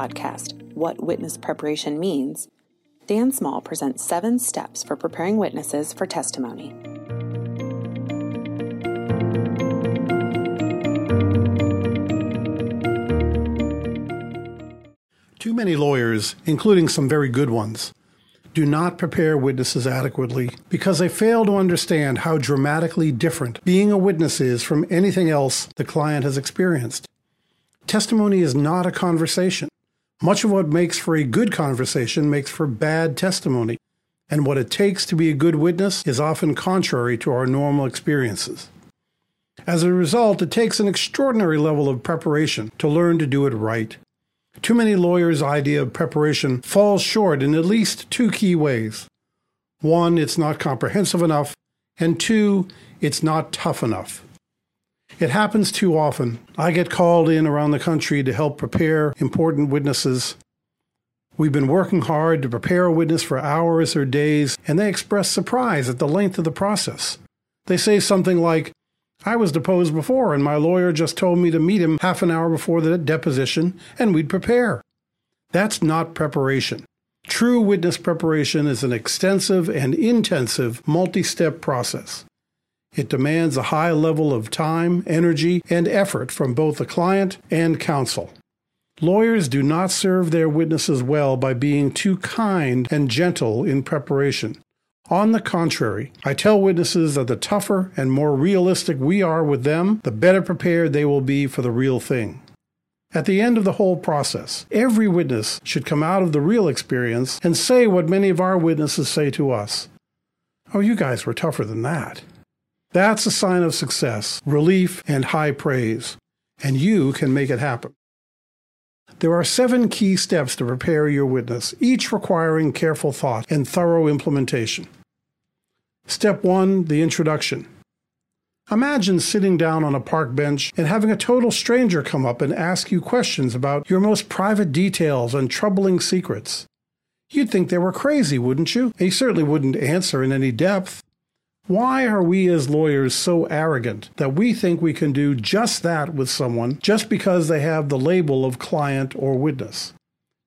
podcast, What Witness Preparation Means, Dan Small presents seven steps for preparing witnesses for testimony. Too many lawyers, including some very good ones, do not prepare witnesses adequately because they fail to understand how dramatically different being a witness is from anything else the client has experienced. Testimony is not a conversation. Much of what makes for a good conversation makes for bad testimony, and what it takes to be a good witness is often contrary to our normal experiences. As a result, it takes an extraordinary level of preparation to learn to do it right. Too many lawyers' idea of preparation falls short in at least two key ways. One, it's not comprehensive enough, and two, it's not tough enough. It happens too often. I get called in around the country to help prepare important witnesses. We've been working hard to prepare a witness for hours or days, and they express surprise at the length of the process. They say something like, I was deposed before, and my lawyer just told me to meet him half an hour before the deposition, and we'd prepare. That's not preparation. True witness preparation is an extensive and intensive multi step process. It demands a high level of time, energy, and effort from both the client and counsel. Lawyers do not serve their witnesses well by being too kind and gentle in preparation. On the contrary, I tell witnesses that the tougher and more realistic we are with them, the better prepared they will be for the real thing. At the end of the whole process, every witness should come out of the real experience and say what many of our witnesses say to us Oh, you guys were tougher than that. That's a sign of success, relief, and high praise, and you can make it happen. There are seven key steps to prepare your witness, each requiring careful thought and thorough implementation. Step one the introduction. Imagine sitting down on a park bench and having a total stranger come up and ask you questions about your most private details and troubling secrets. You'd think they were crazy, wouldn't you? They certainly wouldn't answer in any depth. Why are we as lawyers so arrogant that we think we can do just that with someone just because they have the label of client or witness?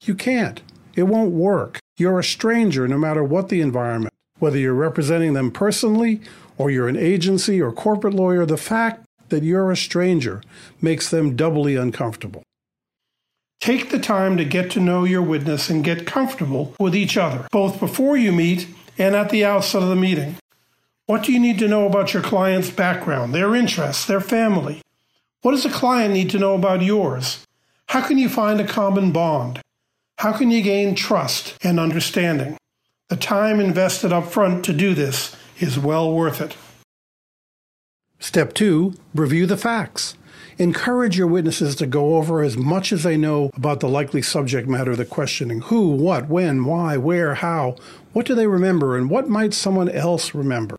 You can't. It won't work. You're a stranger no matter what the environment. Whether you're representing them personally or you're an agency or corporate lawyer, the fact that you're a stranger makes them doubly uncomfortable. Take the time to get to know your witness and get comfortable with each other, both before you meet and at the outset of the meeting. What do you need to know about your client's background, their interests, their family? What does a client need to know about yours? How can you find a common bond? How can you gain trust and understanding? The time invested up front to do this is well worth it. Step 2 Review the facts. Encourage your witnesses to go over as much as they know about the likely subject matter of the questioning who, what, when, why, where, how, what do they remember, and what might someone else remember.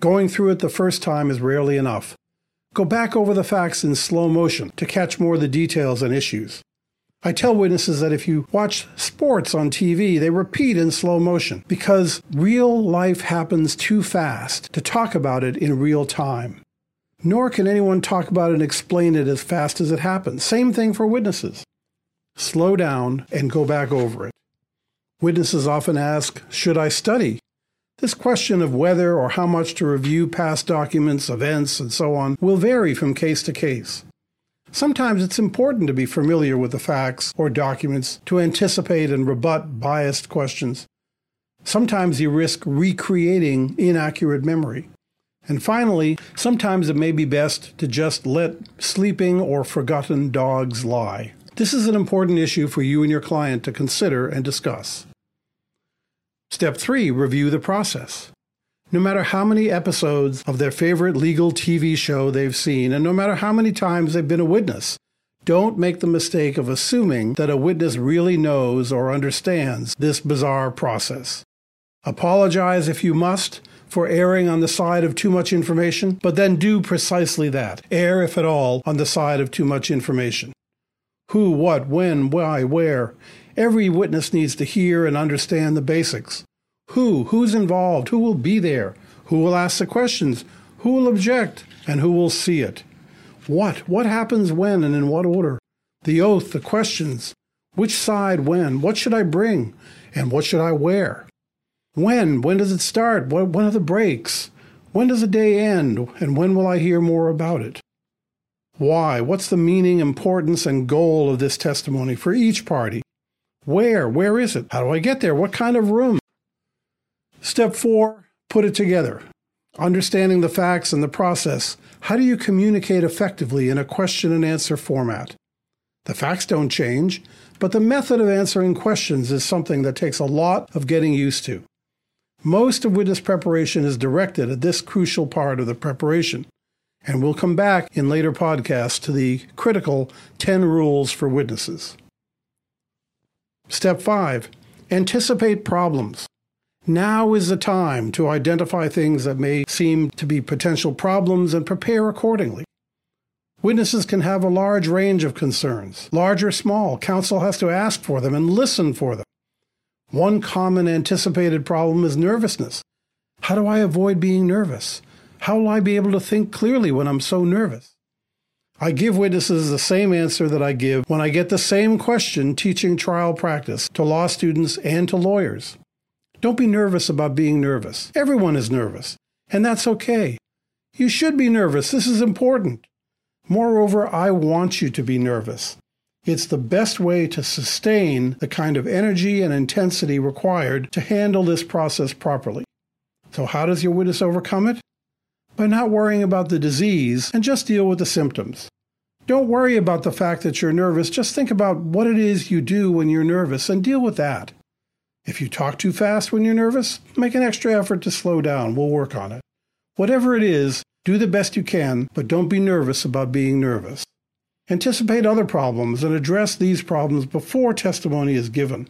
Going through it the first time is rarely enough. Go back over the facts in slow motion to catch more of the details and issues. I tell witnesses that if you watch sports on TV, they repeat in slow motion because real life happens too fast to talk about it in real time. Nor can anyone talk about it and explain it as fast as it happens. Same thing for witnesses. Slow down and go back over it. Witnesses often ask, Should I study? This question of whether or how much to review past documents, events, and so on will vary from case to case. Sometimes it's important to be familiar with the facts or documents to anticipate and rebut biased questions. Sometimes you risk recreating inaccurate memory. And finally, sometimes it may be best to just let sleeping or forgotten dogs lie. This is an important issue for you and your client to consider and discuss. Step 3 Review the process. No matter how many episodes of their favorite legal TV show they've seen, and no matter how many times they've been a witness, don't make the mistake of assuming that a witness really knows or understands this bizarre process. Apologize if you must for erring on the side of too much information, but then do precisely that. Err, if at all, on the side of too much information. Who, what, when, why, where. Every witness needs to hear and understand the basics. Who? Who's involved? Who will be there? Who will ask the questions? Who will object? And who will see it? What? What happens when and in what order? The oath, the questions. Which side when? What should I bring? And what should I wear? When? When does it start? What when are the breaks? When does the day end? And when will I hear more about it? Why? What's the meaning, importance, and goal of this testimony for each party? Where? Where is it? How do I get there? What kind of room? Step four, put it together. Understanding the facts and the process. How do you communicate effectively in a question and answer format? The facts don't change, but the method of answering questions is something that takes a lot of getting used to. Most of witness preparation is directed at this crucial part of the preparation, and we'll come back in later podcasts to the critical 10 rules for witnesses. Step 5 Anticipate problems. Now is the time to identify things that may seem to be potential problems and prepare accordingly. Witnesses can have a large range of concerns, large or small. Counsel has to ask for them and listen for them. One common anticipated problem is nervousness. How do I avoid being nervous? How will I be able to think clearly when I'm so nervous? I give witnesses the same answer that I give when I get the same question teaching trial practice to law students and to lawyers. Don't be nervous about being nervous. Everyone is nervous, and that's okay. You should be nervous. This is important. Moreover, I want you to be nervous. It's the best way to sustain the kind of energy and intensity required to handle this process properly. So, how does your witness overcome it? By not worrying about the disease and just deal with the symptoms. Don't worry about the fact that you're nervous, just think about what it is you do when you're nervous and deal with that. If you talk too fast when you're nervous, make an extra effort to slow down. We'll work on it. Whatever it is, do the best you can, but don't be nervous about being nervous. Anticipate other problems and address these problems before testimony is given.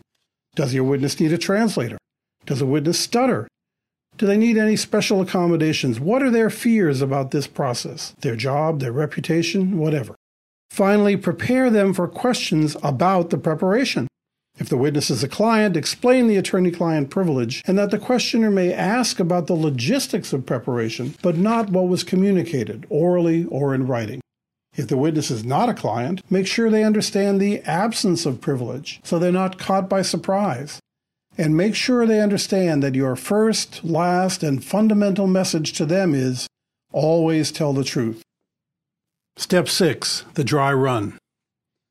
Does your witness need a translator? Does a witness stutter? Do they need any special accommodations? What are their fears about this process? Their job, their reputation, whatever. Finally, prepare them for questions about the preparation. If the witness is a client, explain the attorney client privilege and that the questioner may ask about the logistics of preparation, but not what was communicated, orally or in writing. If the witness is not a client, make sure they understand the absence of privilege so they're not caught by surprise. And make sure they understand that your first, last, and fundamental message to them is always tell the truth. Step 6 The Dry Run.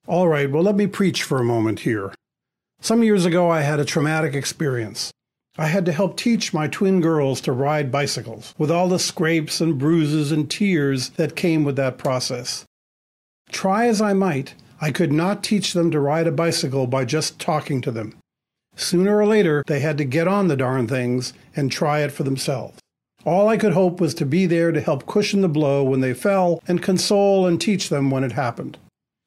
All right, well, let me preach for a moment here. Some years ago, I had a traumatic experience. I had to help teach my twin girls to ride bicycles, with all the scrapes and bruises and tears that came with that process. Try as I might, I could not teach them to ride a bicycle by just talking to them. Sooner or later, they had to get on the darn things and try it for themselves. All I could hope was to be there to help cushion the blow when they fell and console and teach them when it happened.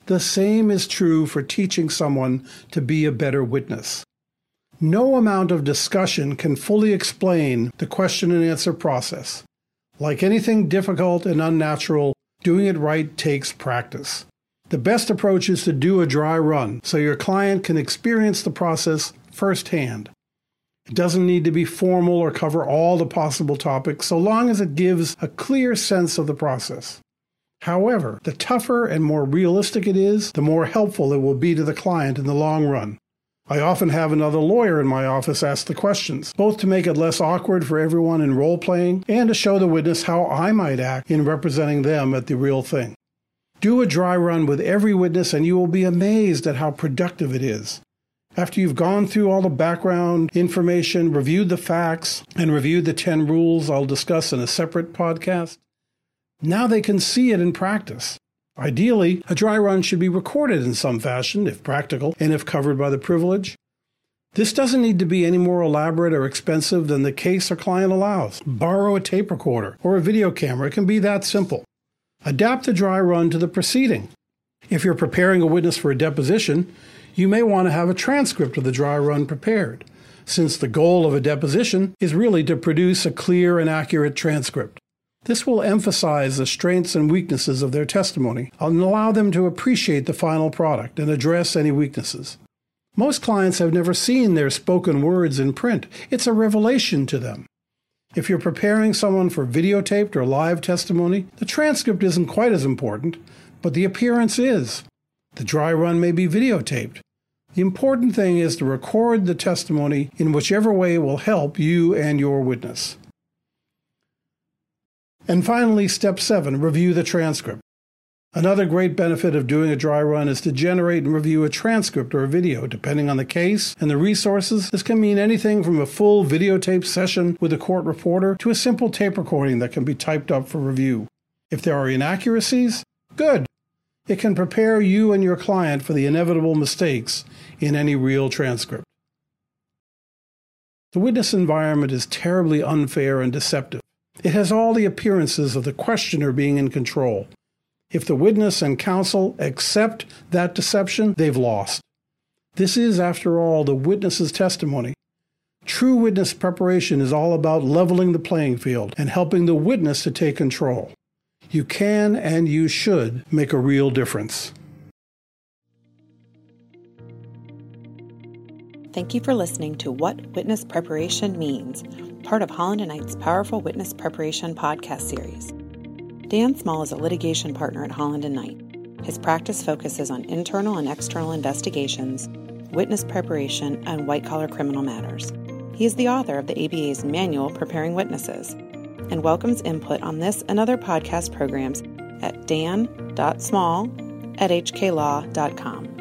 The same is true for teaching someone to be a better witness. No amount of discussion can fully explain the question and answer process. Like anything difficult and unnatural, doing it right takes practice. The best approach is to do a dry run so your client can experience the process firsthand. It doesn't need to be formal or cover all the possible topics so long as it gives a clear sense of the process. However, the tougher and more realistic it is, the more helpful it will be to the client in the long run. I often have another lawyer in my office ask the questions, both to make it less awkward for everyone in role playing and to show the witness how I might act in representing them at the real thing. Do a dry run with every witness and you will be amazed at how productive it is. After you've gone through all the background information, reviewed the facts, and reviewed the 10 rules I'll discuss in a separate podcast, now they can see it in practice. Ideally, a dry run should be recorded in some fashion, if practical, and if covered by the privilege. This doesn't need to be any more elaborate or expensive than the case or client allows. Borrow a tape recorder or a video camera. It can be that simple. Adapt the dry run to the proceeding. If you're preparing a witness for a deposition, you may want to have a transcript of the dry run prepared, since the goal of a deposition is really to produce a clear and accurate transcript. This will emphasize the strengths and weaknesses of their testimony and allow them to appreciate the final product and address any weaknesses. Most clients have never seen their spoken words in print. It's a revelation to them. If you're preparing someone for videotaped or live testimony, the transcript isn't quite as important, but the appearance is. The dry run may be videotaped, The important thing is to record the testimony in whichever way will help you and your witness. And finally, step seven review the transcript. Another great benefit of doing a dry run is to generate and review a transcript or a video. Depending on the case and the resources, this can mean anything from a full videotape session with a court reporter to a simple tape recording that can be typed up for review. If there are inaccuracies, good. It can prepare you and your client for the inevitable mistakes in any real transcript. The witness environment is terribly unfair and deceptive. It has all the appearances of the questioner being in control. If the witness and counsel accept that deception, they've lost. This is, after all, the witness's testimony. True witness preparation is all about leveling the playing field and helping the witness to take control. You can and you should make a real difference. Thank you for listening to What Witness Preparation Means, part of Holland and Knight's Powerful Witness Preparation podcast series. Dan Small is a litigation partner at Holland and Knight. His practice focuses on internal and external investigations, witness preparation, and white collar criminal matters. He is the author of the ABA's manual Preparing Witnesses and welcomes input on this and other podcast programs at dan.small at hklaw.com.